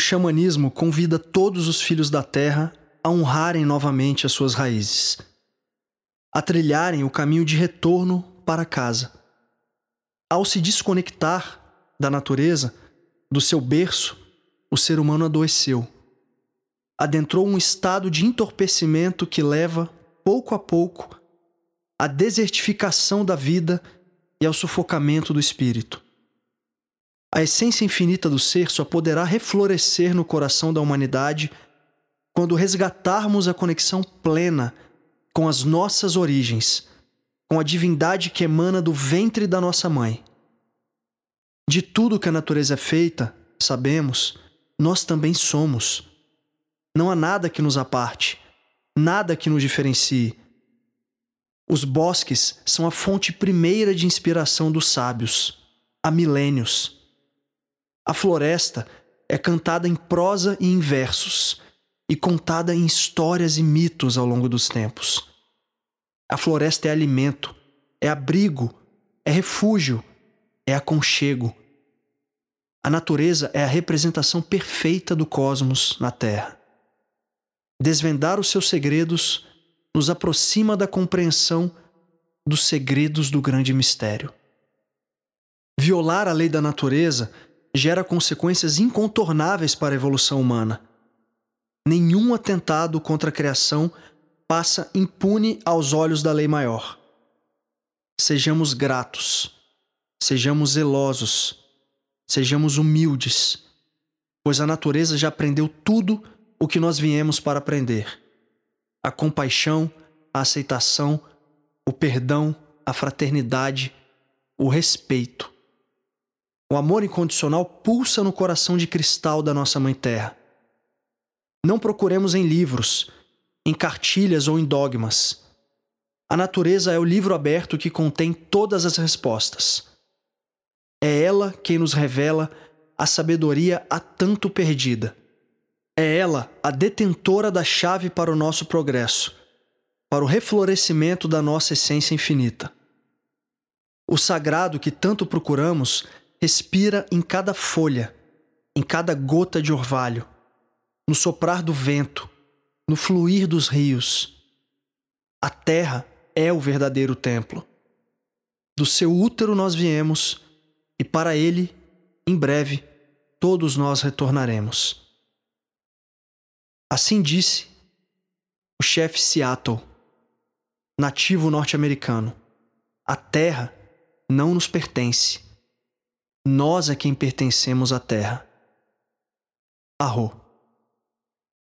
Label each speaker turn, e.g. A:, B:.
A: xamanismo convida todos os filhos da terra a honrarem novamente as suas raízes, a trilharem o caminho de retorno para casa. Ao se desconectar da natureza, do seu berço, o ser humano adoeceu. Adentrou um estado de entorpecimento que leva, pouco a pouco, à desertificação da vida e ao sufocamento do espírito. A essência infinita do ser só poderá reflorescer no coração da humanidade quando resgatarmos a conexão plena com as nossas origens, com a divindade que emana do ventre da nossa mãe. De tudo que a natureza é feita, sabemos, nós também somos. Não há nada que nos aparte, nada que nos diferencie. Os bosques são a fonte primeira de inspiração dos sábios, há milênios. A floresta é cantada em prosa e em versos, e contada em histórias e mitos ao longo dos tempos. A floresta é alimento, é abrigo, é refúgio, é aconchego. A natureza é a representação perfeita do cosmos na Terra. Desvendar os seus segredos nos aproxima da compreensão dos segredos do grande mistério. Violar a lei da natureza gera consequências incontornáveis para a evolução humana. Nenhum atentado contra a criação passa impune aos olhos da lei maior. Sejamos gratos, sejamos zelosos, sejamos humildes, pois a natureza já aprendeu tudo o que nós viemos para aprender: a compaixão, a aceitação, o perdão, a fraternidade, o respeito. O amor incondicional pulsa no coração de cristal da nossa Mãe Terra. Não procuremos em livros, em cartilhas ou em dogmas. A natureza é o livro aberto que contém todas as respostas. É ela quem nos revela a sabedoria há tanto perdida. É ela a detentora da chave para o nosso progresso, para o reflorescimento da nossa essência infinita. O sagrado que tanto procuramos respira em cada folha, em cada gota de orvalho, no soprar do vento, no fluir dos rios. A terra é o verdadeiro templo. Do seu útero nós viemos, e para ele, em breve, todos nós retornaremos. Assim disse o chefe Seattle, nativo norte-americano: A terra não nos pertence nós é quem pertencemos à terra. Arro.